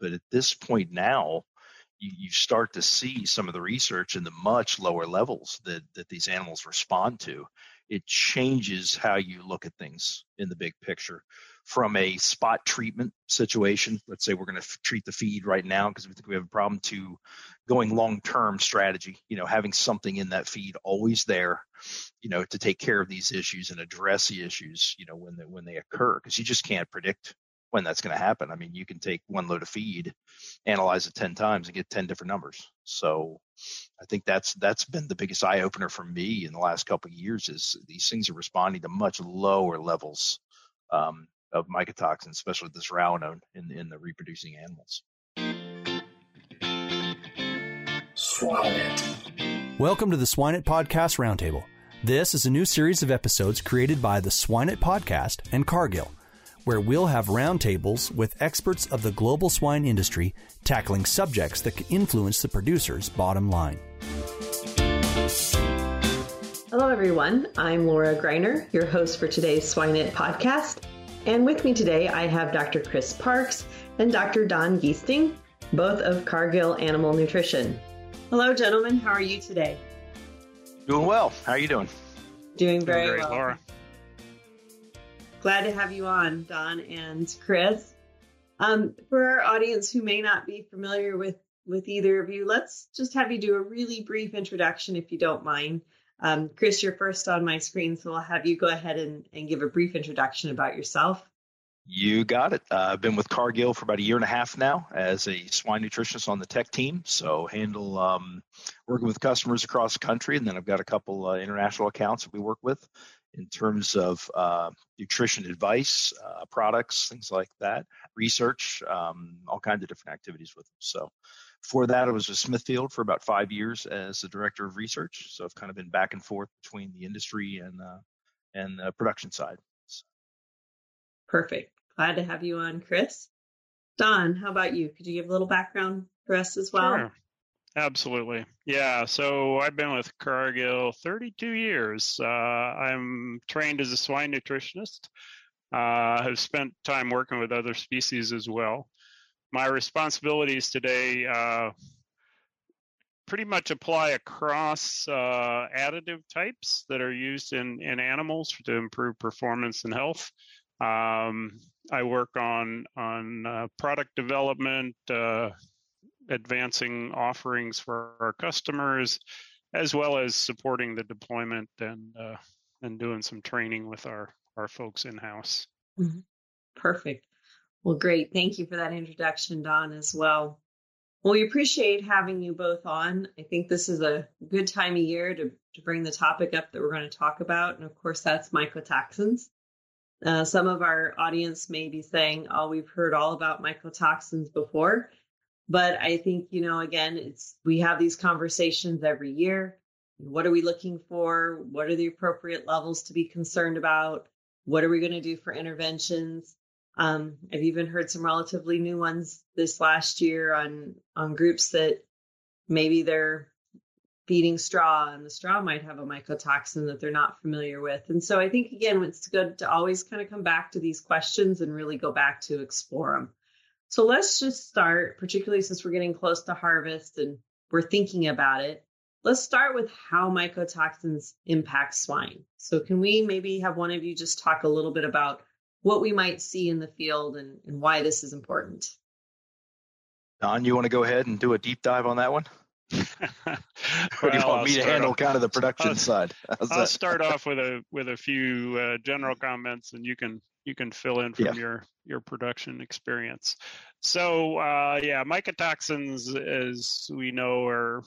but at this point now, you, you start to see some of the research in the much lower levels that, that these animals respond to. It changes how you look at things in the big picture from a spot treatment situation. Let's say we're going to f- treat the feed right now because we think we have a problem to going long term strategy, you know, having something in that feed always there, you know, to take care of these issues and address the issues, you know, when they, when they occur because you just can't predict when that's going to happen. I mean, you can take one load of feed, analyze it 10 times and get 10 different numbers. So I think that's that's been the biggest eye opener for me in the last couple of years is these things are responding to much lower levels um, of mycotoxins, especially this zearalenone in, in the reproducing animals. Swineit. Welcome to the Swineit Podcast Roundtable. This is a new series of episodes created by the Swineit Podcast and Cargill where we'll have roundtables with experts of the global swine industry tackling subjects that can influence the producer's bottom line. Hello, everyone. I'm Laura Greiner, your host for today's Swineit podcast. And with me today, I have Dr. Chris Parks and Dr. Don Giesting, both of Cargill Animal Nutrition. Hello, gentlemen. How are you today? Doing well. How are you doing? Doing very doing great, well. Laura. Glad to have you on, Don and Chris. Um, for our audience who may not be familiar with with either of you, let's just have you do a really brief introduction, if you don't mind. Um, Chris, you're first on my screen, so I'll have you go ahead and, and give a brief introduction about yourself. You got it. Uh, I've been with Cargill for about a year and a half now as a swine nutritionist on the tech team. So handle um, working with customers across the country, and then I've got a couple uh, international accounts that we work with in terms of uh, nutrition advice, uh, products, things like that, research, um, all kinds of different activities with them. So for that, I was with Smithfield for about five years as the director of research. So I've kind of been back and forth between the industry and uh, and the production side. So. Perfect. Glad to have you on, Chris. Don, how about you? Could you give a little background for us as well? Sure. Absolutely. Yeah. So I've been with Cargill 32 years. Uh, I'm trained as a swine nutritionist. Uh, have spent time working with other species as well. My responsibilities today uh, pretty much apply across uh, additive types that are used in, in animals to improve performance and health. Um, I work on on uh, product development, uh, advancing offerings for our customers, as well as supporting the deployment and uh, and doing some training with our our folks in house. Mm-hmm. Perfect. Well, great. Thank you for that introduction, Don, as well. Well, we appreciate having you both on. I think this is a good time of year to, to bring the topic up that we're going to talk about. And of course, that's mycotoxins. Uh, some of our audience may be saying, oh, we've heard all about mycotoxins before. But I think, you know, again, it's we have these conversations every year. What are we looking for? What are the appropriate levels to be concerned about? What are we going to do for interventions? Um, I've even heard some relatively new ones this last year on on groups that maybe they're feeding straw and the straw might have a mycotoxin that they're not familiar with. And so I think again it's good to always kind of come back to these questions and really go back to explore them. So let's just start, particularly since we're getting close to harvest and we're thinking about it. Let's start with how mycotoxins impact swine. So, can we maybe have one of you just talk a little bit about what we might see in the field and, and why this is important? Don, you want to go ahead and do a deep dive on that one? well, or do you want me to handle off, kind of the production I'll, side? How's I'll that? start off with a with a few uh, general comments, and you can you can fill in from yeah. your your production experience. So uh, yeah, mycotoxins, as we know, are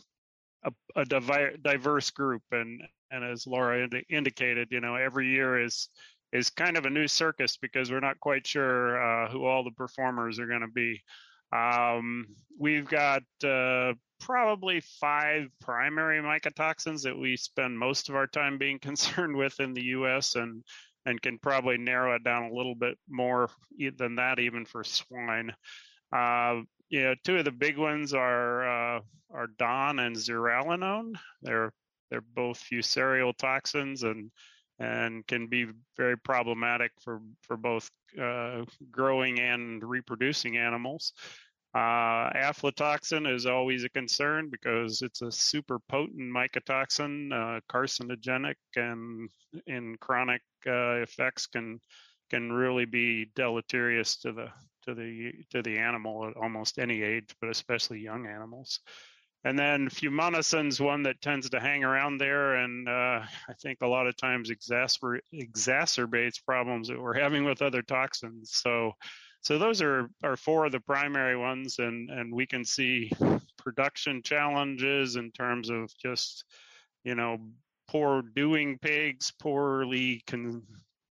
a, a diverse group, and and as Laura ind- indicated, you know, every year is is kind of a new circus because we're not quite sure uh, who all the performers are going to be. Um, we've got uh, probably five primary mycotoxins that we spend most of our time being concerned with in the U.S. and and can probably narrow it down a little bit more than that even for swine. Uh, you know, two of the big ones are uh, are DON and zearalenone. They're they're both fusarial toxins and and can be very problematic for for both uh, growing and reproducing animals. Uh, aflatoxin is always a concern because it's a super potent mycotoxin, uh, carcinogenic, and in chronic uh, effects can can really be deleterious to the to the to the animal at almost any age, but especially young animals. And then fumonisin's one that tends to hang around there, and uh, I think a lot of times exacerb- exacerbates problems that we're having with other toxins. So so those are, are four of the primary ones, and, and we can see production challenges in terms of just, you know, poor doing pigs, poorly con,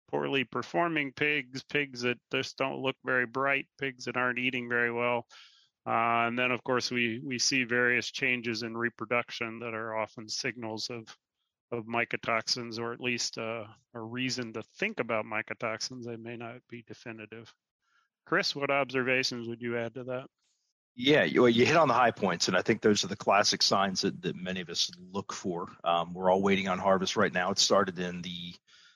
poorly performing pigs, pigs that just don't look very bright, pigs that aren't eating very well. Uh, and then, of course, we, we see various changes in reproduction that are often signals of, of mycotoxins, or at least uh, a reason to think about mycotoxins. They may not be definitive. Chris, what observations would you add to that? Yeah, you, you hit on the high points, and I think those are the classic signs that, that many of us look for. Um, we're all waiting on harvest right now. It started in the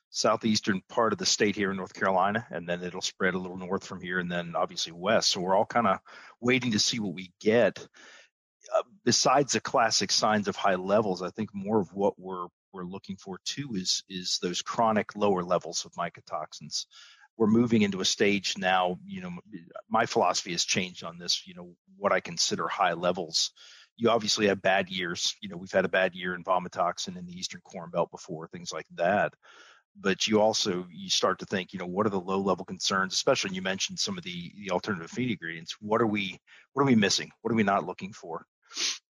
southeastern part of the state here in North Carolina, and then it'll spread a little north from here, and then obviously west. So we're all kind of waiting to see what we get. Uh, besides the classic signs of high levels, I think more of what we're we're looking for too is is those chronic lower levels of mycotoxins we're moving into a stage now, you know, my philosophy has changed on this, you know, what I consider high levels. You obviously have bad years. You know, we've had a bad year in vomitoxin in the Eastern Corn Belt before, things like that. But you also you start to think, you know, what are the low level concerns, especially you mentioned some of the the alternative feed ingredients. What are we what are we missing? What are we not looking for?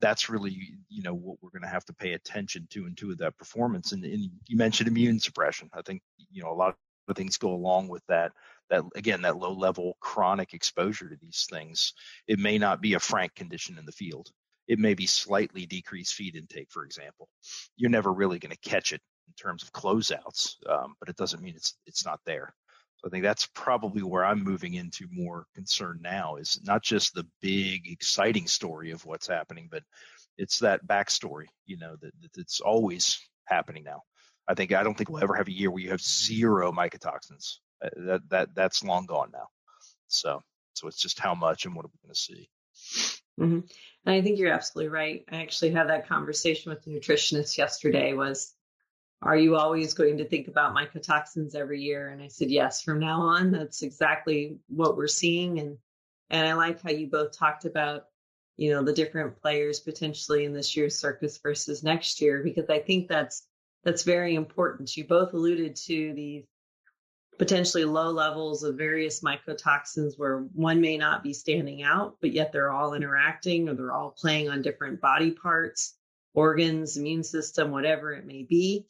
That's really, you know, what we're going to have to pay attention to and to that performance. And, and you mentioned immune suppression. I think, you know, a lot things go along with that that again that low level chronic exposure to these things it may not be a frank condition in the field. It may be slightly decreased feed intake for example. You're never really going to catch it in terms of closeouts um, but it doesn't mean it's it's not there. So i think that's probably where i'm moving into more concern now is not just the big exciting story of what's happening but it's that backstory you know that, that it's always happening now I think I don't think we'll ever have a year where you have zero mycotoxins. Uh, that that that's long gone now. So so it's just how much and what are we going to see. Mm-hmm. And I think you're absolutely right. I actually had that conversation with the nutritionist yesterday. Was are you always going to think about mycotoxins every year? And I said yes. From now on, that's exactly what we're seeing. And and I like how you both talked about you know the different players potentially in this year's circus versus next year because I think that's that's very important. You both alluded to the potentially low levels of various mycotoxins where one may not be standing out, but yet they're all interacting or they're all playing on different body parts, organs, immune system, whatever it may be,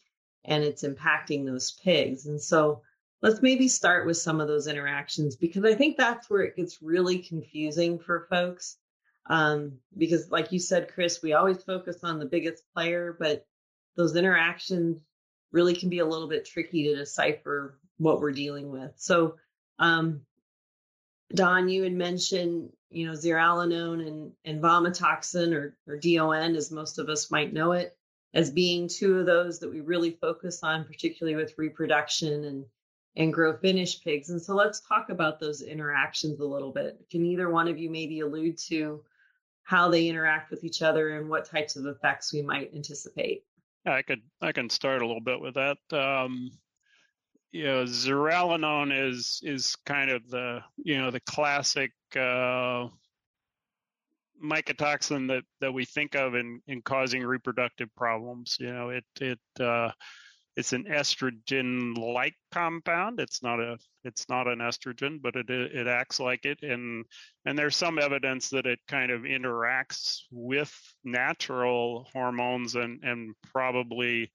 and it's impacting those pigs. And so let's maybe start with some of those interactions because I think that's where it gets really confusing for folks. Um, because, like you said, Chris, we always focus on the biggest player, but those interactions really can be a little bit tricky to decipher what we're dealing with. So, um, Don, you had mentioned, you know, zearalenone and, and vomitoxin or, or DON, as most of us might know it, as being two of those that we really focus on, particularly with reproduction and, and grow finish pigs. And so let's talk about those interactions a little bit. Can either one of you maybe allude to how they interact with each other and what types of effects we might anticipate? I could I can start a little bit with that. Um, you know, zearalenone is is kind of the you know the classic uh, mycotoxin that that we think of in in causing reproductive problems. You know, it it uh, it's an estrogen-like compound. It's not a it's not an estrogen, but it it acts like it, and and there's some evidence that it kind of interacts with natural hormones and and probably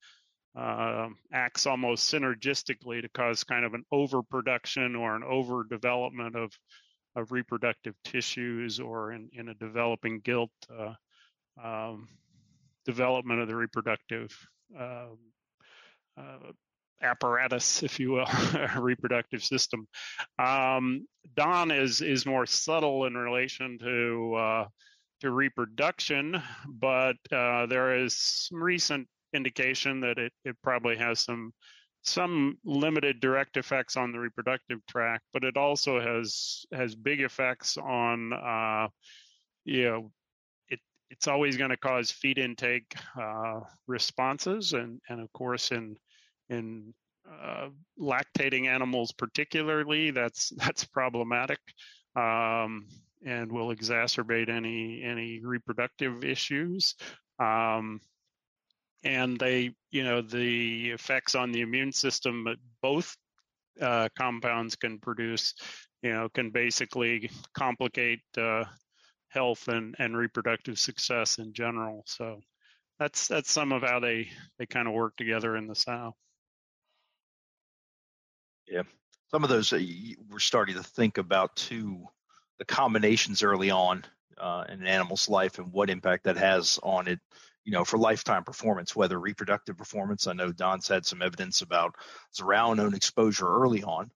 uh, acts almost synergistically to cause kind of an overproduction or an overdevelopment of of reproductive tissues or in, in a developing gilt uh, um, development of the reproductive uh, uh, apparatus, if you will, reproductive system. Um, DON is is more subtle in relation to uh, to reproduction, but uh, there is some recent indication that it, it probably has some some limited direct effects on the reproductive tract, but it also has has big effects on uh, you know it it's always going to cause feed intake uh, responses, and and of course in in uh, lactating animals particularly that's that's problematic um, and will exacerbate any any reproductive issues um, and they, you know, the effects on the immune system both uh, compounds can produce, you know, can basically complicate uh, health and, and reproductive success in general. So that's that's some of how they they kind of work together in the sow. Yeah, some of those uh, we're starting to think about too. The combinations early on uh, in an animal's life and what impact that has on it you know, for lifetime performance, whether reproductive performance. I know Don's had some evidence about zearalenone exposure early on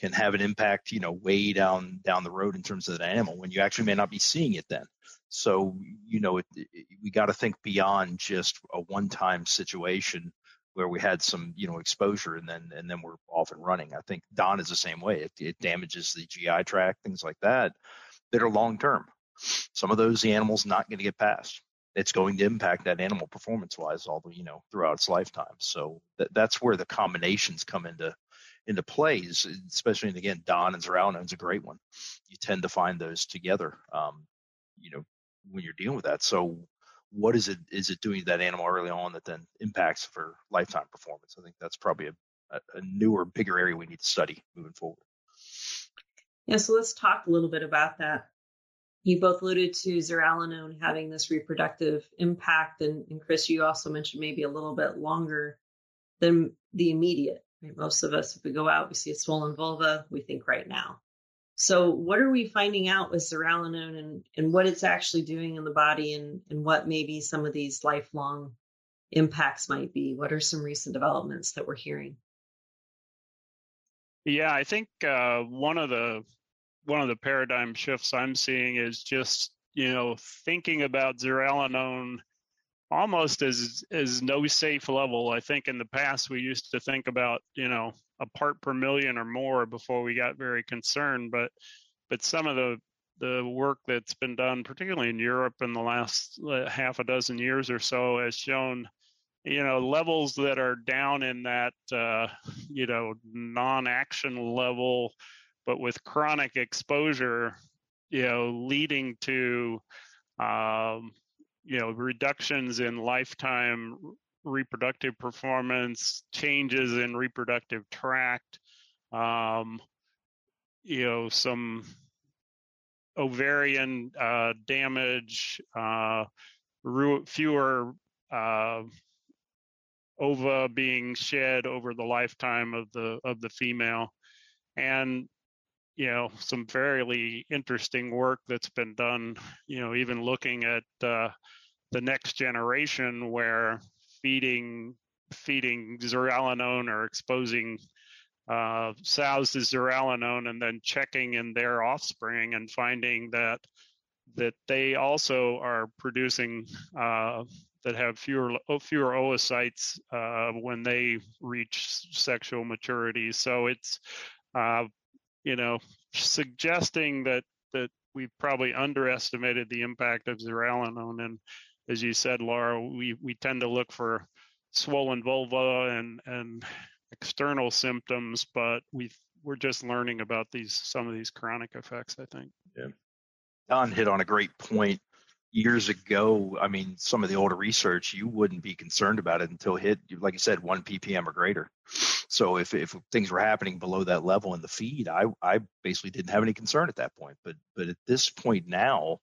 can have an impact, you know, way down down the road in terms of that animal when you actually may not be seeing it then. So, you know, it, it, we got to think beyond just a one-time situation where we had some, you know, exposure and then and then we're off and running. I think Don is the same way. It, it damages the GI tract, things like that, that are long term. Some of those the animal's not going to get past it's going to impact that animal performance wise all the you know throughout its lifetime so that, that's where the combinations come into into plays especially and again don and zearalenone is a great one you tend to find those together um, you know when you're dealing with that so what is it is it doing to that animal early on that then impacts for lifetime performance i think that's probably a, a newer bigger area we need to study moving forward yeah so let's talk a little bit about that you both alluded to zearalenone having this reproductive impact, and, and, Chris, you also mentioned maybe a little bit longer than the immediate. Right? Most of us, if we go out, we see a swollen vulva, we think right now. So, what are we finding out with zearalenone and, and what it's actually doing in the body, and, and what maybe some of these lifelong impacts might be? What are some recent developments that we're hearing? Yeah, I think uh, one of the one of the paradigm shifts I'm seeing is just you know thinking about zearalenone almost as as no safe level. I think in the past we used to think about you know a part per million or more before we got very concerned, but but some of the the work that's been done, particularly in Europe in the last uh, half a dozen years or so, has shown you know levels that are down in that uh, you know non-action level but with chronic exposure, you know, leading to, um, you know, reductions in lifetime reproductive performance, changes in reproductive tract, um, you know, some ovarian uh, damage, uh, fewer uh, ova being shed over the lifetime of the of the female, and you know some fairly interesting work that's been done you know even looking at uh, the next generation where feeding feeding zearalenone or exposing uh, sows to zearalenone and then checking in their offspring and finding that that they also are producing uh, that have fewer fewer oocytes uh, when they reach sexual maturity. So it's uh, you know, suggesting that that we've probably underestimated the impact of zearalenone. And as you said, Laura, we we tend to look for swollen vulva and and external symptoms, but we we're just learning about these some of these chronic effects. I think. Yeah. Don hit on a great point years ago, I mean, some of the older research, you wouldn't be concerned about it until hit, like you said, one ppm or greater. So if if things were happening below that level in the feed, I I basically didn't have any concern at that point. But but at this point now,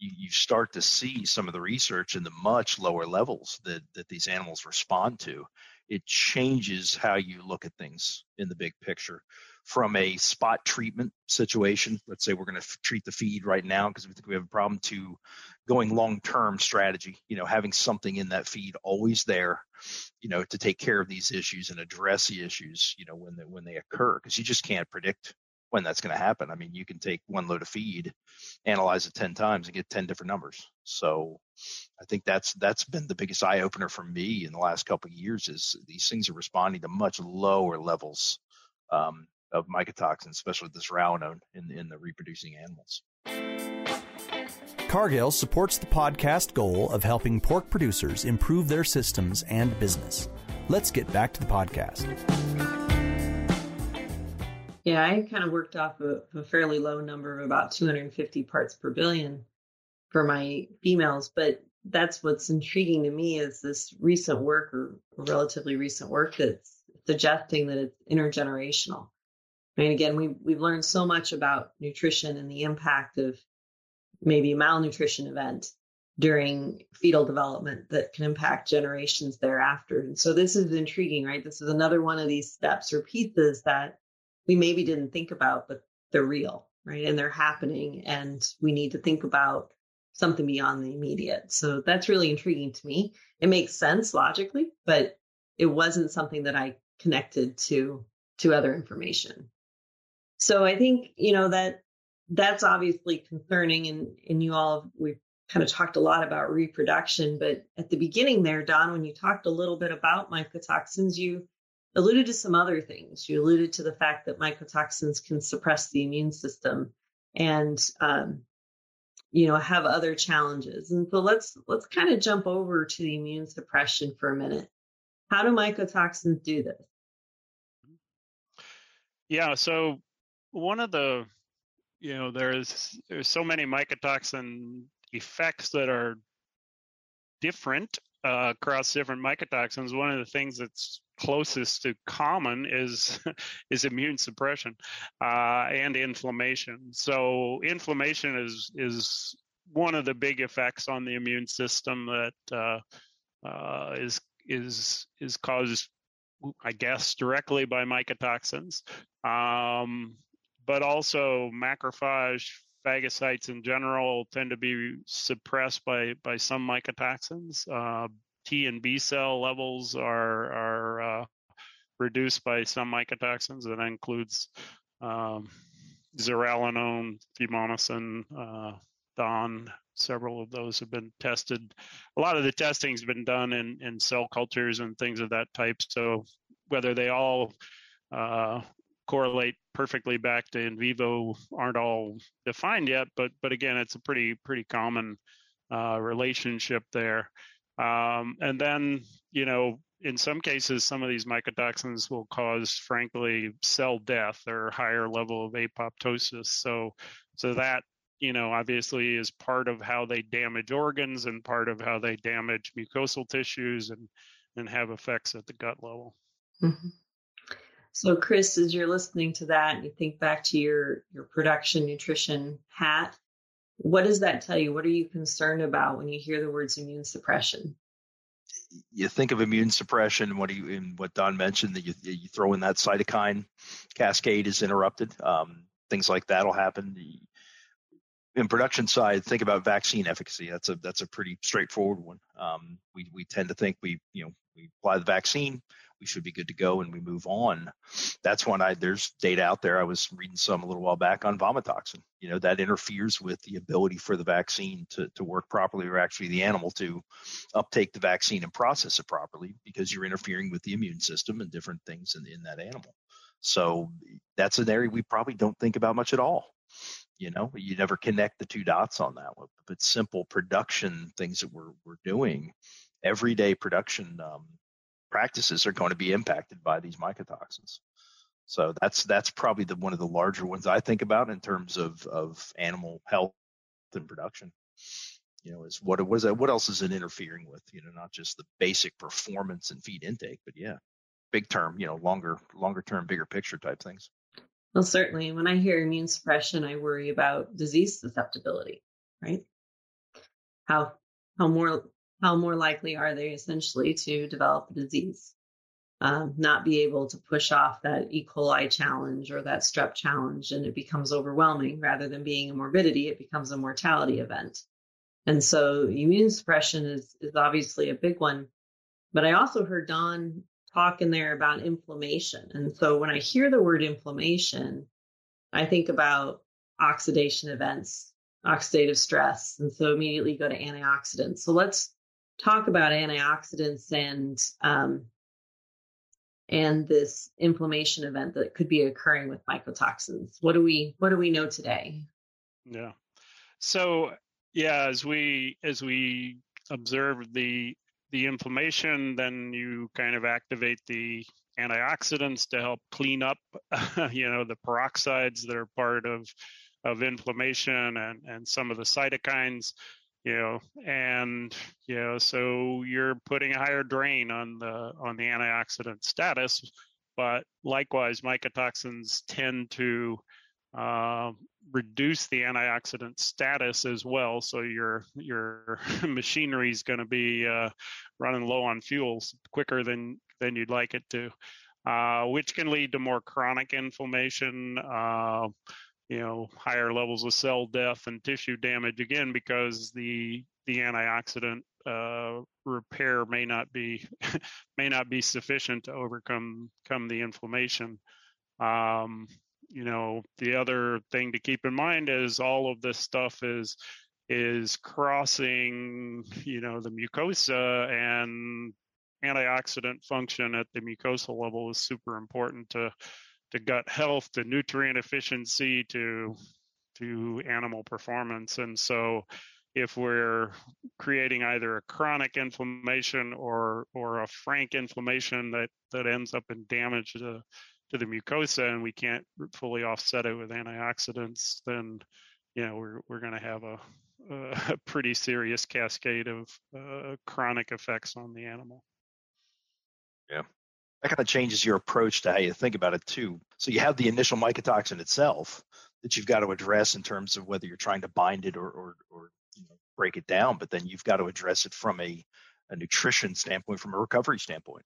you, you start to see some of the research in the much lower levels that that these animals respond to. It changes how you look at things in the big picture from a spot treatment situation. Let's say we're going to f- treat the feed right now because we think we have a problem to going long term strategy, you know, having something in that feed always there, you know, to take care of these issues and address the issues, you know, when they, when they occur because you just can't predict when that's going to happen. I mean, you can take one load of feed, analyze it 10 times and get 10 different numbers. So I think that's that's been the biggest eye opener for me in the last couple of years is these things are responding to much lower levels um, of mycotoxins, especially this zearalenone in, in the reproducing animals. Cargill supports the podcast goal of helping pork producers improve their systems and business. Let's get back to the podcast. Yeah, I kind of worked off a, a fairly low number of about 250 parts per billion for my females, but that's what's intriguing to me is this recent work or relatively recent work that's suggesting that it's intergenerational. I mean, again, we we've learned so much about nutrition and the impact of maybe a malnutrition event during fetal development that can impact generations thereafter. And so this is intriguing, right? This is another one of these steps or pieces that we maybe didn't think about, but they're real, right? And they're happening. And we need to think about something beyond the immediate. So that's really intriguing to me. It makes sense logically, but it wasn't something that I connected to to other information. So I think, you know, that that's obviously concerning and and you all we've kind of talked a lot about reproduction, but at the beginning there, Don, when you talked a little bit about mycotoxins, you alluded to some other things. You alluded to the fact that mycotoxins can suppress the immune system and um, you know have other challenges. And so let's let's kind of jump over to the immune suppression for a minute. How do mycotoxins do this? Yeah, so one of the you know there's there's so many mycotoxin effects that are different uh, across different mycotoxins. One of the things that's closest to common is is immune suppression uh, and inflammation. So inflammation is is one of the big effects on the immune system that uh, uh, is is is caused, I guess, directly by mycotoxins, um, but also macrophage phagocytes in general tend to be suppressed by by some mycotoxins. Uh, T and B cell levels are are uh, reduced by some mycotoxins. That includes um, zearalenone, fumonisin, uh, DON. Several of those have been tested. A lot of the testing has been done in, in cell cultures and things of that type. So whether they all uh, correlate perfectly back to in vivo aren't all defined yet, but but again, it's a pretty pretty common uh, relationship there. Um, and then, you know, in some cases, some of these mycotoxins will cause, frankly, cell death or higher level of apoptosis. So, so that you know obviously is part of how they damage organs and part of how they damage mucosal tissues and and have effects at the gut level. Mm-hmm. So, Chris, as you're listening to that, and you think back to your your production nutrition hat, what does that tell you? What are you concerned about when you hear the words immune suppression? You think of immune suppression. What do you, and what Don mentioned that you, you throw in that cytokine cascade is interrupted. Um, things like that will happen. In production side, think about vaccine efficacy. That's a that's a pretty straightforward one. Um, we we tend to think we you know we apply the vaccine, we should be good to go and we move on. That's when I there's data out there. I was reading some a little while back on vomitoxin. You know that interferes with the ability for the vaccine to to work properly, or actually the animal to uptake the vaccine and process it properly, because you're interfering with the immune system and different things in, in that animal. So that's an area we probably don't think about much at all. You know, you never connect the two dots on that one. But simple production things that we're we're doing, everyday production um, practices are going to be impacted by these mycotoxins. So that's that's probably the one of the larger ones I think about in terms of of animal health and production. You know, is what was that? What else is it interfering with? You know, not just the basic performance and feed intake, but yeah, big term. You know, longer longer term, bigger picture type things. Well, certainly. When I hear immune suppression, I worry about disease susceptibility. Right? How how more how more likely are they essentially to develop a disease? Um, not be able to push off that E. coli challenge or that strep challenge, and it becomes overwhelming rather than being a morbidity, it becomes a mortality event. And so immune suppression is, is obviously a big one. But I also heard Don talk in there about inflammation. And so when I hear the word inflammation, I think about oxidation events, oxidative stress, and so immediately go to antioxidants. So let's talk about antioxidants and um, and this inflammation event that could be occurring with mycotoxins. What do we what do we know today? Yeah. So yeah, as we as we observe the the inflammation, then you kind of activate the antioxidants to help clean up, you know, the peroxides that are part of of inflammation and and some of the cytokines you know and you know so you're putting a higher drain on the on the antioxidant status but likewise mycotoxins tend to uh, reduce the antioxidant status as well so your your machinery is going to be uh, running low on fuels quicker than than you'd like it to uh, which can lead to more chronic inflammation uh, you know higher levels of cell death and tissue damage again because the the antioxidant uh, repair may not be may not be sufficient to overcome come the inflammation. Um, you know the other thing to keep in mind is all of this stuff is is crossing you know the mucosa and antioxidant function at the mucosal level is super important to to gut health to nutrient efficiency to to animal performance. And so if we're creating either a chronic inflammation or or a frank inflammation that that ends up in damage to to the mucosa and we can't fully offset it with antioxidants then you know we're we're going to have a a pretty serious cascade of uh, chronic effects on the animal. Yeah that kind of changes your approach to how you think about it too. So you have the initial mycotoxin itself that you've got to address in terms of whether you're trying to bind it or or, or you know, break it down, but then you've got to address it from a, a nutrition standpoint, from a recovery standpoint.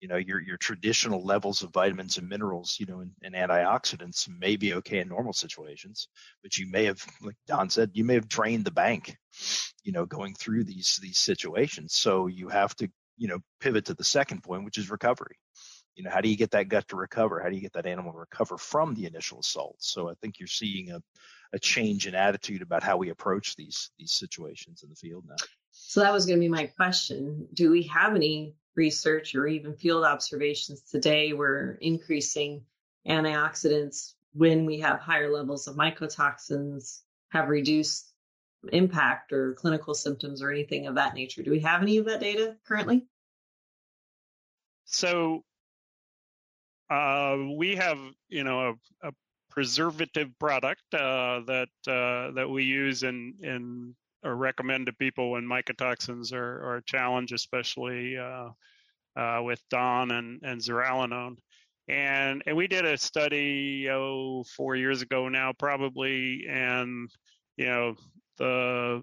You know, your your traditional levels of vitamins and minerals, you know, and, and antioxidants may be okay in normal situations, but you may have, like Don said, you may have drained the bank, you know, going through these these situations. So you have to you know pivot to the second point which is recovery. You know how do you get that gut to recover? How do you get that animal to recover from the initial assault? So i think you're seeing a, a change in attitude about how we approach these these situations in the field now. So that was going to be my question. Do we have any research or even field observations today where increasing antioxidants when we have higher levels of mycotoxins have reduced impact or clinical symptoms or anything of that nature. Do we have any of that data currently? So uh, we have, you know, a, a preservative product uh, that uh, that we use in in or recommend to people when mycotoxins are, are a challenge, especially uh, uh, with DON and and zearalenone. And and we did a study oh four years ago now probably, and you know the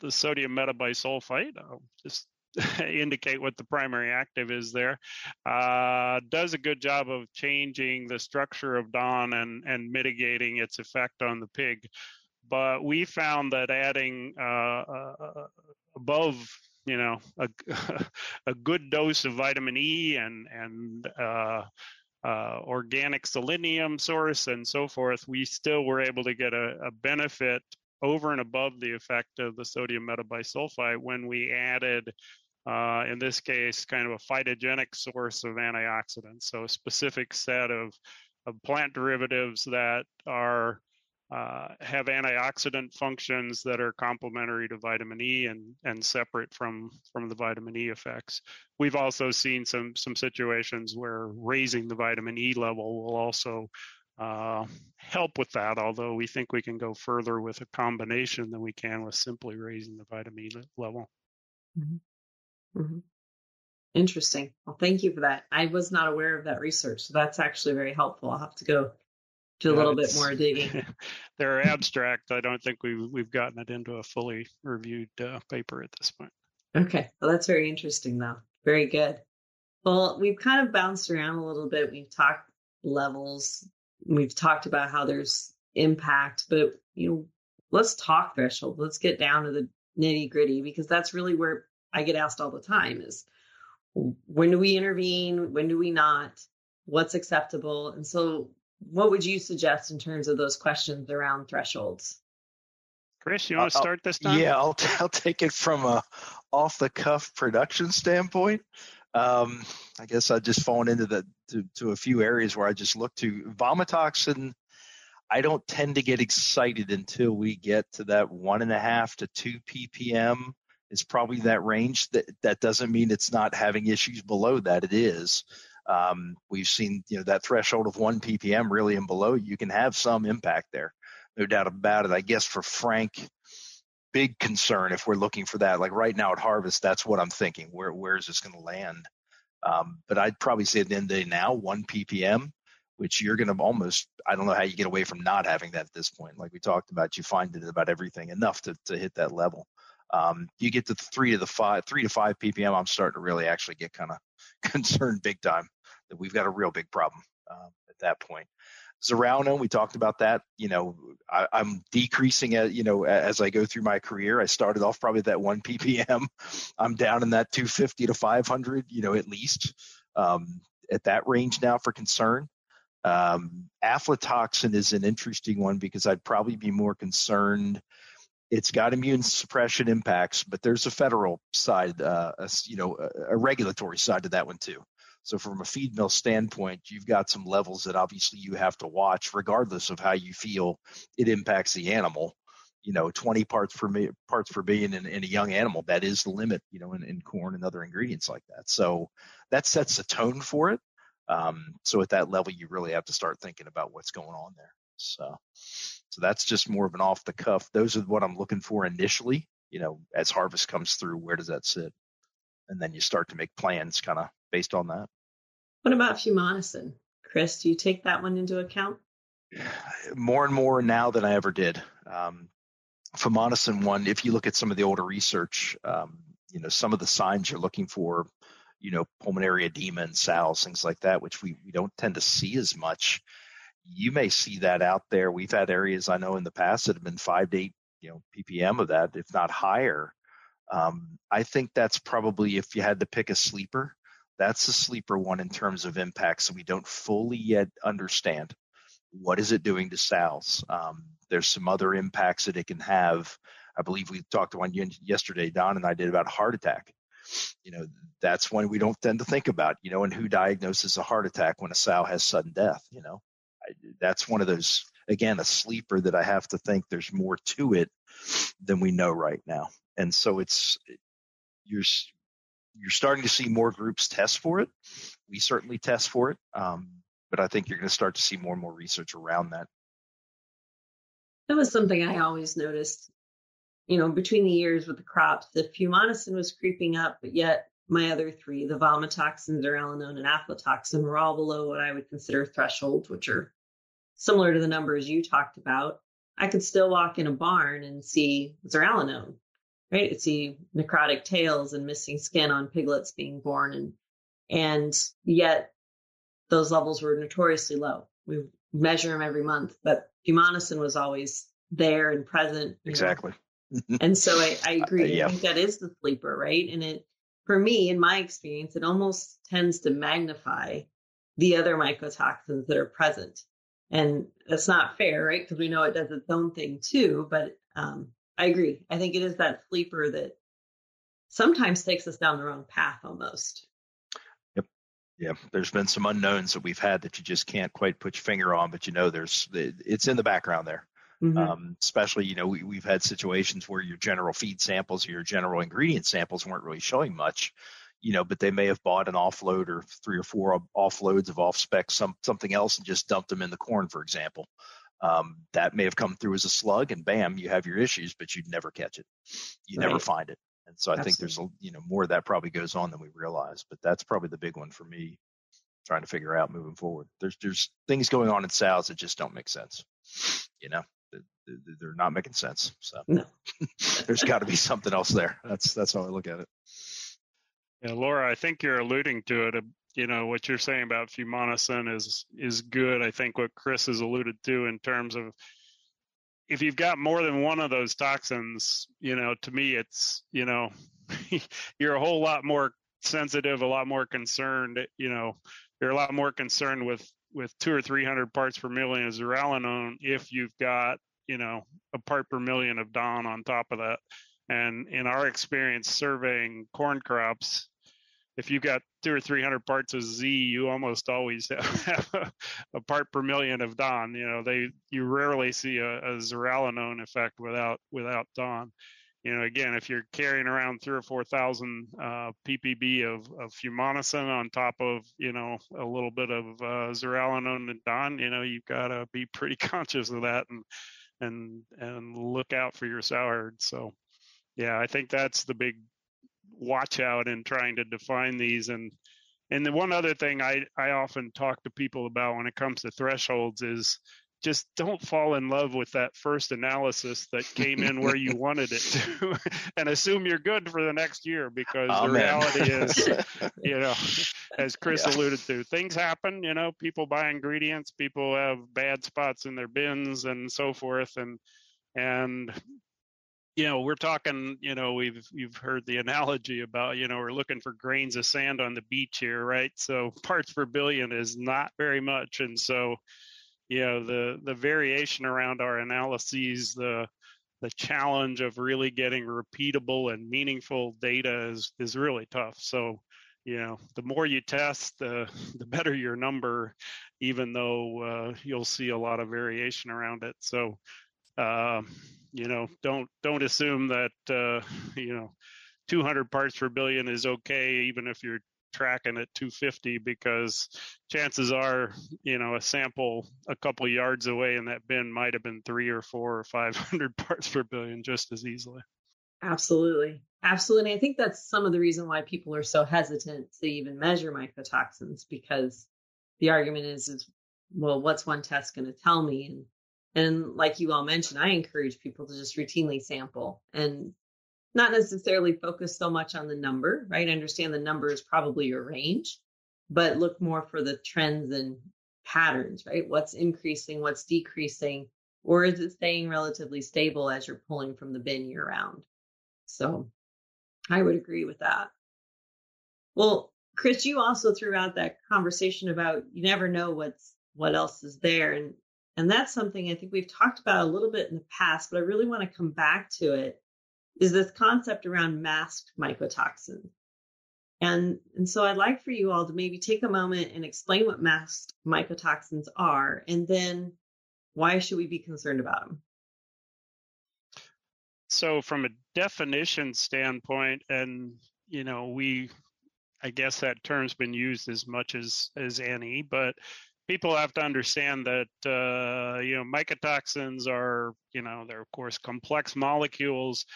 the sodium metabisulfite. I'll just indicate what the primary active is there. Uh, does a good job of changing the structure of DON and and mitigating its effect on the pig. But we found that adding uh, uh, uh above you know a, a good dose of vitamin E and and uh, uh, organic selenium source and so forth, we still were able to get a, a benefit over and above the effect of the sodium metabisulfite when we added uh, in this case, kind of a phytogenic source of antioxidants. So a specific set of, of plant derivatives that are uh, have antioxidant functions that are complementary to vitamin E and, and separate from, from the vitamin E effects. We've also seen some some situations where raising the vitamin E level will also uh, help with that, although we think we can go further with a combination than we can with simply raising the vitamin level. Mm-hmm. Mm-hmm. Interesting. Well, thank you for that. I was not aware of that research, so that's actually very helpful. I'll have to go do a yeah, little bit more digging. they're abstract. I don't think we've we've gotten it into a fully reviewed uh, paper at this point. Okay, well, that's very interesting, though. Very good. Well, we've kind of bounced around a little bit. We've talked levels, we've talked about how there's impact, but you know, let's talk threshold. Let's get down to the nitty gritty because that's really where I get asked all the time is when do we intervene? When do we not? What's acceptable? And so what would you suggest in terms of those questions around thresholds? Chris, you uh, want to start this time? Yeah, I'll, I'll take it from a off the cuff production standpoint. Um, I guess I just fallen into the to, to, a few areas where I just look to vomitoxin. I don't tend to get excited until we get to that one and a half to two ppm is probably that range. That that doesn't mean it's not having issues below that. It is. Um, we've seen you know that threshold of one ppm really and below you can have some impact there, no doubt about it. I guess for Frank, big concern if we're looking for that. Like right now at harvest, that's what I'm thinking. Where where is this going to land? Um, but I'd probably say at the end of the day now, one ppm, which you're going to almost I don't know how you get away from not having that at this point. Like we talked about, you find it about everything enough to to hit that level. Um, you get to three to the five, three to five ppm. I'm starting to really actually get kind of concerned big time that we've got a real big problem um, at that point. Zearalenone, we talked about that. You know, I, am decreasing it. You know, as I go through my career, I started off probably at that one ppm. I'm down in that 250 to 500. You know, at least um, at that range now for concern. Um, aflatoxin is an interesting one because I'd probably be more concerned. It's got immune suppression impacts, but there's a federal side, uh, a, you know, a, a regulatory side to that one too. So from a feed mill standpoint, you've got some levels that obviously you have to watch, regardless of how you feel it impacts the animal. You know, 20 parts per mi- parts per billion in, in, a young animal, that is the limit. You know, in, in, corn and other ingredients like that. So that sets the tone for it. Um, so at that level, you really have to start thinking about what's going on there. So, so that's just more of an off the cuff. Those are what I'm looking for initially. You know, as harvest comes through, where does that sit? And then you start to make plans kind of based on that. What about fumonisin? Chris, do you take that one into account? More and more now than I ever did. Um, fumonisin one, if you look at some of the older research, um, you know, some of the signs you're looking for, you know, pulmonary edema and sows, things like that, which we, we don't tend to see as much. You may see that out there. We've had areas I know in the past that have been five to eight, you know, ppm of that, if not higher. Um, I think that's probably if you had to pick a sleeper, that's the sleeper one in terms of impact. So we don't fully yet understand what is it doing to sows. Um, there's some other impacts that it can have. I believe we talked one yesterday, Don and I did about heart attack. You know, that's one we don't tend to think about, you know, and who diagnoses a heart attack when a sow has sudden death, you know, I, that's one of those, again, a sleeper that I have to think there's more to it than we know right now. And so it's, you're, you're starting to see more groups test for it. We certainly test for it, um, but I think you're going to start to see more and more research around that. That was something I always noticed. You know, between the years with the crops, the fumonisin was creeping up, but yet my other three, the vomitoxin, zearalenone, and aflatoxin, were all below what I would consider thresholds, which are similar to the numbers you talked about. I could still walk in a barn and see zearalenone right? I'd see necrotic tails and missing skin on piglets being born, and and yet those levels were notoriously low. We measure them every month, but fumonisin was always there and present. Exactly. and so I, I agree. Uh, yeah. I think that is the sleeper, right? And it, for me, in my experience, it almost tends to magnify the other mycotoxins that are present. And that's not fair, right? Because we know it does its own thing too. But um, I agree. I think it is that sleeper that sometimes takes us down the wrong path almost. Yep. Yeah. There's been some unknowns that we've had that you just can't quite put your finger on, but you know, there's, it's in the background there. Mm-hmm. Um, especially, you know, we, we've had situations where your general feed samples or your general ingredient samples weren't really showing much, you know, but they may have bought an offload or three or four offloads of off spec some something else and just dumped them in the corn, for example um, that may have come through as a slug and bam you have your issues but you'd never catch it you right. never find it and so i Absolutely. think there's a you know more of that probably goes on than we realize but that's probably the big one for me trying to figure out moving forward there's there's things going on in sows that just don't make sense you know they're not making sense so no. there's got to be something else there that's that's how i look at it yeah laura i think you're alluding to it you know what you're saying about fumonisin is is good. I think what Chris has alluded to in terms of if you've got more than one of those toxins, you know, to me it's you know you're a whole lot more sensitive, a lot more concerned. You know, you're a lot more concerned with with two or three hundred parts per million of zearalenone if you've got you know a part per million of DON on top of that. And in our experience surveying corn crops, if you've got two or three hundred parts of Z, you almost always have a, a, part per million of DON. You know, they you rarely see a, a zearalenone effect without without DON. You know, again, if you're carrying around three or four thousand uh, ppb of, of on top of you know a little bit of uh, zearalenone and DON, you know, you've got to be pretty conscious of that and and and look out for your sour So, yeah, I think that's the big watch out in trying to define these. And and the one other thing I, I often talk to people about when it comes to thresholds is just don't fall in love with that first analysis that came in where you wanted it to and assume you're good for the next year because the reality is you know as chris yeah. alluded to things happen you know people buy ingredients people have bad spots in their bins and so forth. And and you know we're talking you know we've you've heard the analogy about you know we're looking for grains of sand on the beach here right? So parts per billion is not very much. And so you know the the variation around our analyses the the challenge of really getting repeatable and meaningful data is is really tough. So you know the more you test the the better your number even though uh, you'll see a lot of variation around it. So uh, you know, don't don't assume that uh, you know 200 parts per billion is okay, even if you're tracking at 250, because chances are, you know, a sample a couple yards away in that bin might have been three or four or 500 parts per billion just as easily. Absolutely. Absolutely. I think that's some of the reason why people are so hesitant to even measure mycotoxins because the argument is, is well, what's one test going to tell me? And and like you all mentioned, I encourage people to just routinely sample and not necessarily focus so much on the number, right? Understand the number is probably your range, but look more for the trends and patterns, right? What's increasing, what's decreasing, or is it staying relatively stable as you're pulling from the bin year round? So I would agree with that. Well, Chris, you also threw out that conversation about you never know what's what else is there. And and that's something I think we've talked about a little bit in the past, but I really want to come back to it is this concept around masked mycotoxins. And, and so I'd like for you all to maybe take a moment and explain what masked mycotoxins are, and then why should we be concerned about them? So, from a definition standpoint, and you know, we, I guess that term's been used as much as as any, but people have to understand that uh, you know mycotoxins are you know they're of course complex molecules.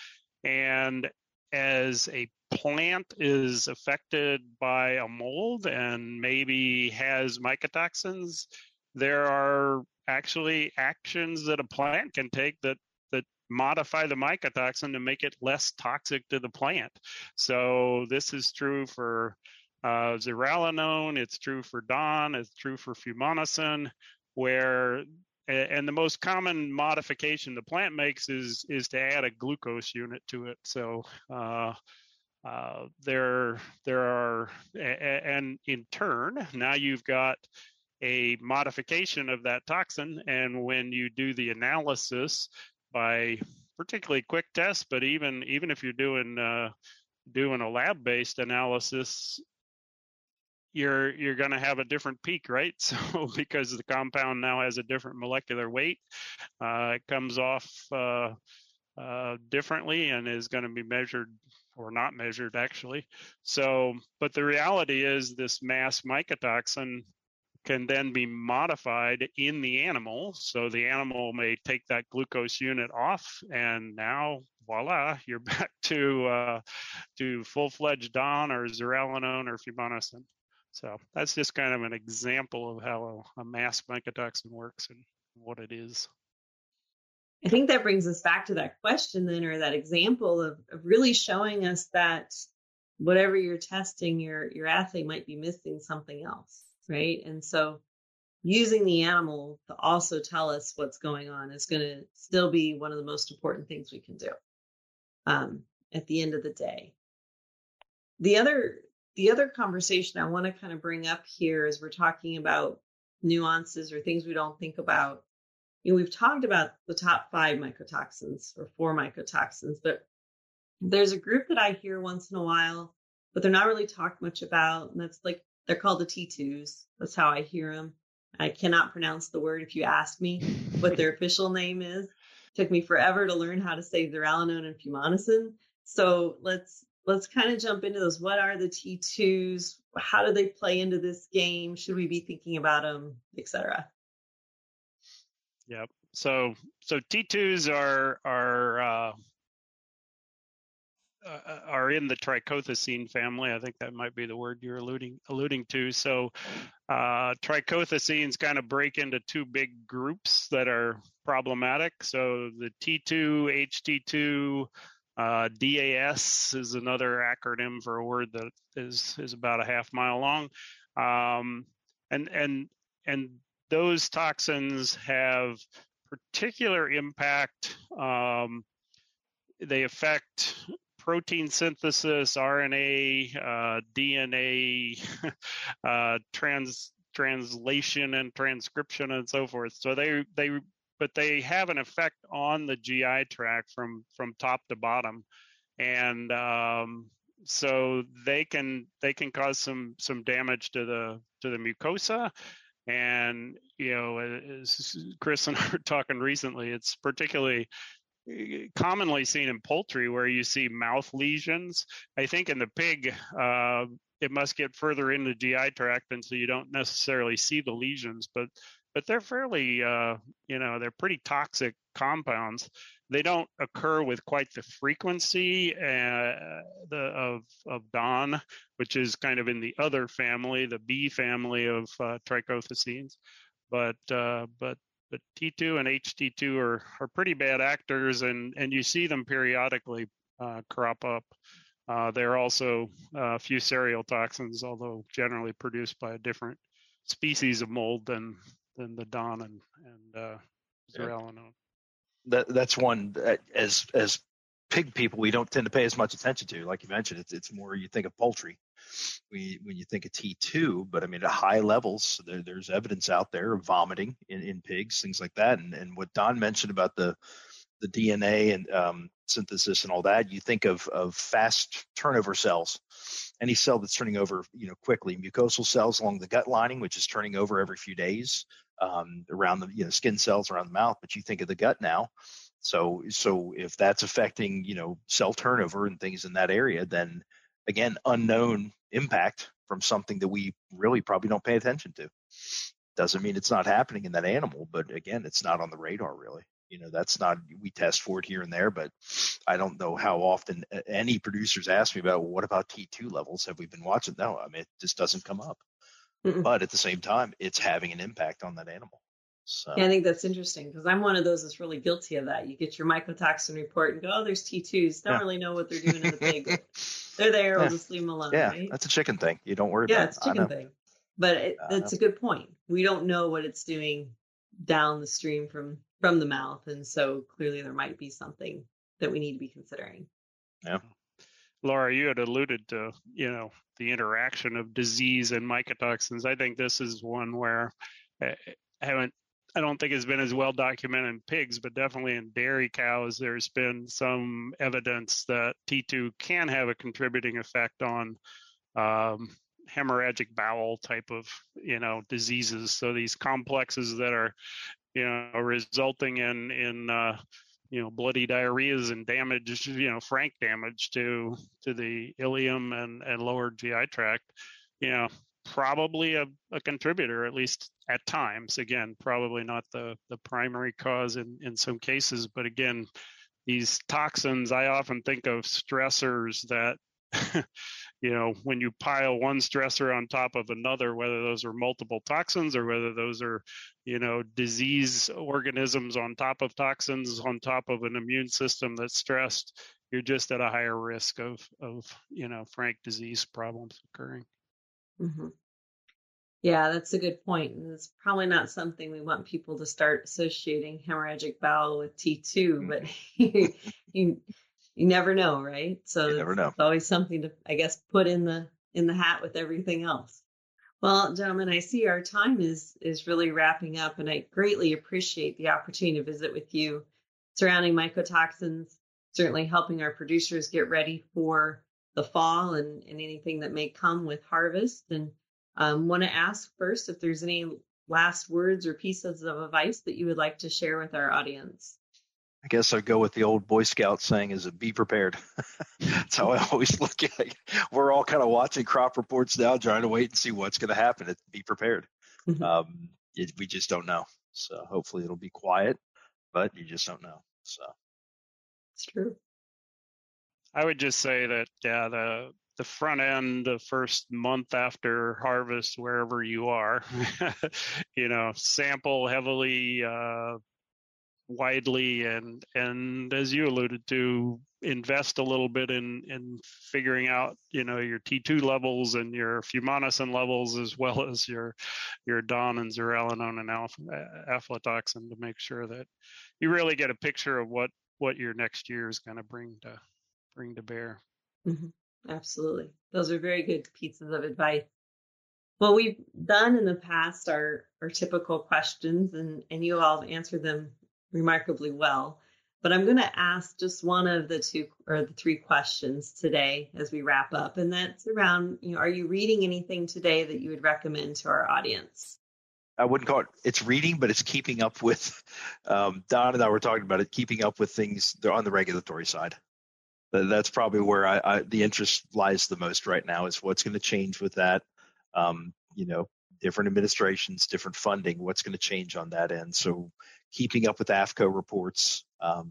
And as a plant is affected by a mold and maybe has mycotoxins there are actually actions that a plant can take that that modify the mycotoxin to make it less toxic to the plant. So this is true for uh, it's true for DON, it's true for fumonisin, where and the most common modification the plant makes is is to add a glucose unit to it. So uh, uh, there there are and in turn now you've got a modification of that toxin, and when you do the analysis by particularly quick tests, but even even if you're doing uh, doing a lab based analysis you're you're going to have a different peak, right? So because the compound now has a different molecular weight, uh, it comes off uh, uh, differently and is going to be measured or not measured actually. So, but the reality is this masked mycotoxin can then be modified in the animal. So the animal may take that glucose unit off, and now voila, you're back to uh, to full-fledged DON or zearalenone or fumonisin. So that's just kind of an example of how a, a masked mycotoxin works and what it is. I think that brings us back to that question then, or that example of, of really showing us that whatever you're testing, your your assay might be missing something else, right? And so using the animal to also tell us what's going on is going to still be one of the most important things we can do um, at the end of the day. The other the other conversation I want to kind of bring up here is we're talking about nuances or things we don't think about. You know, we've talked about the top five mycotoxins or four mycotoxins, but there's a group that I hear once in a while, but they're not really talked much about. And that's like, they're called the T2s. That's how I hear them. I cannot pronounce the word if you ask me what their official name is. It took me forever to learn how to say zearalenone and fumonisin. So let's let's kind of jump into those. What are the T2s? How do they play into this game? Should we be thinking about them, etc.? Yep. So so T2s are are uh, uh, are in the trichothecene family. I think that might be the word you're alluding alluding to. So, uh, trichothecenes kind of break into two big groups that are problematic. So the T2, HT2, uh, DAS is another acronym for a word that is is about a half mile long, um, and and and those toxins have particular impact. Um, they affect protein synthesis, RNA, uh, DNA, uh, trans translation and transcription and so forth. So they they but they have an effect on the GI tract from from top to bottom, and um, so they can they can cause some some damage to the to the mucosa. And you know, as Chris and I were talking recently, it's particularly commonly seen in poultry where you see mouth lesions. I think in the pig, uh, it must get further into the GI tract, and so you don't necessarily see the lesions, but but they're fairly, uh, you know, they're pretty toxic compounds. They don't occur with quite the frequency uh, the, of of DON, which is kind of in the other family, the B family of uh, trichothecenes. But uh, but but T2 and HT2 are, are pretty bad actors, and, and you see them periodically uh, crop up. Uh, they're also uh, fusarial toxins, although generally produced by a different species of mold than than the DON and, and uh. Yeah. That that's one that as as pig people we don't tend to pay as much attention to. Like you mentioned, it's it's more you think of poultry when you, when you think of T2, but I mean at high levels, there, there's evidence out there of vomiting in, in pigs, things like that. And and what Don mentioned about the the DNA and um, synthesis and all that, you think of of fast turnover cells. Any cell that's turning over, you know, quickly. Mucosal cells along the gut lining, which is turning over every few days um, around the you know skin cells around the mouth. But you think of the gut now. So so if that's affecting you know cell turnover and things in that area, then again unknown impact from something that we really probably don't pay attention to. Doesn't mean it's not happening in that animal, but again, it's not on the radar really. You know, that's not we test for it here and there, but I don't know how often any producers ask me about well, what about T2 levels? Have we been watching? No, I mean it just doesn't come up. Mm-mm. But at the same time, it's having an impact on that animal. So. Yeah, I think that's interesting because I'm one of those that's really guilty of that. You get your mycotoxin report and go, "Oh, there's T2s." Don't yeah. really know what they're doing in the pig. they're there. We'll just leave them alone. Yeah, right? that's a chicken thing. You don't worry yeah, about. Yeah, it's a chicken thing. But it, it's a good point. We don't know what it's doing down the stream from from the mouth, and so clearly there might be something that we need to be considering. Yeah. Laura, you had alluded to, you know, the interaction of disease and mycotoxins. I think this is one where eh, I haven't I don't think it's been as well documented in pigs, but definitely in dairy cows, there's been some evidence that T2 can have a contributing effect on um, hemorrhagic bowel type of you know diseases. So these complexes that are you know resulting in in uh, you know bloody diarrheas and damage, you know frank damage to to the ileum and and lower GI tract. You know probably a, a, contributor, at least at times. Again, probably not the, the primary cause in, in some cases, but again, these toxins, I often think of stressors that, you know, when you pile one stressor on top of another, whether those are multiple toxins or whether those are, you know, disease organisms on top of toxins on top of an immune system that's stressed, you're just at a higher risk of, of you know, frank disease problems occurring. Mm-hmm. Yeah, that's a good point. And it's probably not something we want people to start associating hemorrhagic bowel with T2, but mm-hmm. you you never know, right? So you never know. It's always something to I guess put in the in the hat with everything else. Well, gentlemen, I see our time is is really wrapping up, and I greatly appreciate the opportunity to visit with you surrounding mycotoxins, certainly helping our producers get ready for the fall and, and anything that may come with harvest. And um, want to ask first if there's any last words or pieces of advice that you would like to share with our audience. I guess I go with the old Boy Scout saying is be prepared. That's how I always look at it. We're all kind of watching crop reports now, trying to wait and see what's going to happen. It, be prepared. Mm-hmm. Um, it, we just don't know. So hopefully it'll be quiet, but you just don't know. So it's true. I would just say that yeah, the the front end, the first month after harvest, wherever you are, you know, sample heavily, uh, widely and and as you alluded to invest a little bit in in figuring out you know your T2 levels and your fumonisin levels as well as your your DON and zearalenone and aflatoxin to make sure that you really get a picture of what what your next year is going to bring to bring to bear. Mm-hmm. Absolutely, those are very good pieces of advice. Well, we've done in the past our our typical questions, and and you all have answered them remarkably well. But I'm going to ask just one of the two or the three questions today as we wrap up, and that's around, you know, are you reading anything today that you would recommend to our audience? I wouldn't call it it's reading, but it's keeping up with. Um, Don and I were talking about it, keeping up with things on the regulatory side. That's probably where I, I, the interest lies the most right now. Is what's going to change with that. Um, you know, different administrations, different funding. What's going to change on that end? So keeping up with AAFCO reports, um,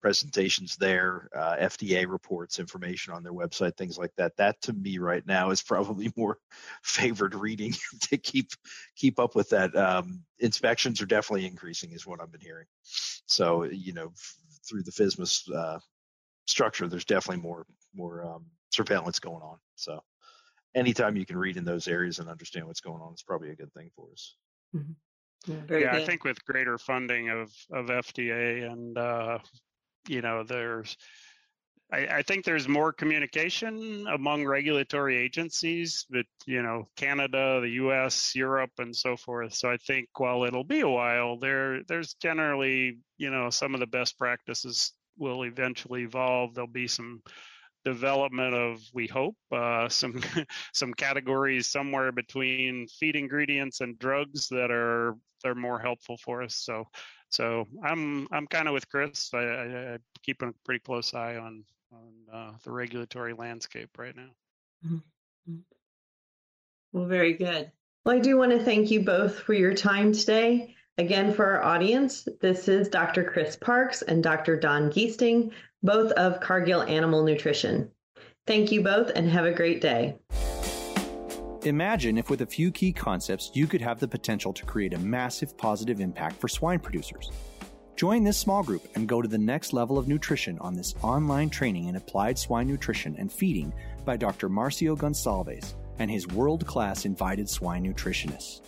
presentations there, uh, FDA reports, information on their website, things like that. That to me right now is probably more favored reading to keep keep up with that. Um, inspections are definitely increasing, is what I've been hearing. So you know, f- through the FSMA uh, structure, there's definitely more more um, surveillance going on. So anytime you can read in those areas and understand what's going on, it's probably a good thing for us. Mm-hmm. Yeah, yeah I think with greater funding of of FDA and uh, you know there's I, I, think there's more communication among regulatory agencies, but you know Canada, the U.S., Europe, and so forth. So I think while it'll be a while, there there's generally you know some of the best practices will eventually evolve. There'll be some development of we hope uh, some some categories somewhere between feed ingredients and drugs that are they're more helpful for us. So so I'm I'm kind of with Chris. I, I, I keep a pretty close eye on on uh, the regulatory landscape right now. Mm-hmm. Well, very good. Well, I do want to thank you both for your time today. Again, for our audience, this is Dr. Chris Parks and Dr. Don Giesting, both of Cargill Animal Nutrition. Thank you both and have a great day. Imagine if, with a few key concepts, you could have the potential to create a massive positive impact for swine producers. Join this small group and go to the next level of nutrition on this online training in applied swine nutrition and feeding by Dr. Marcio Gonçalves and his world class invited swine nutritionists.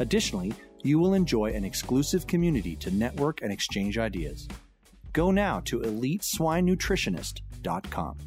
Additionally, you will enjoy an exclusive community to network and exchange ideas. Go now to eliteswinenutritionist.com.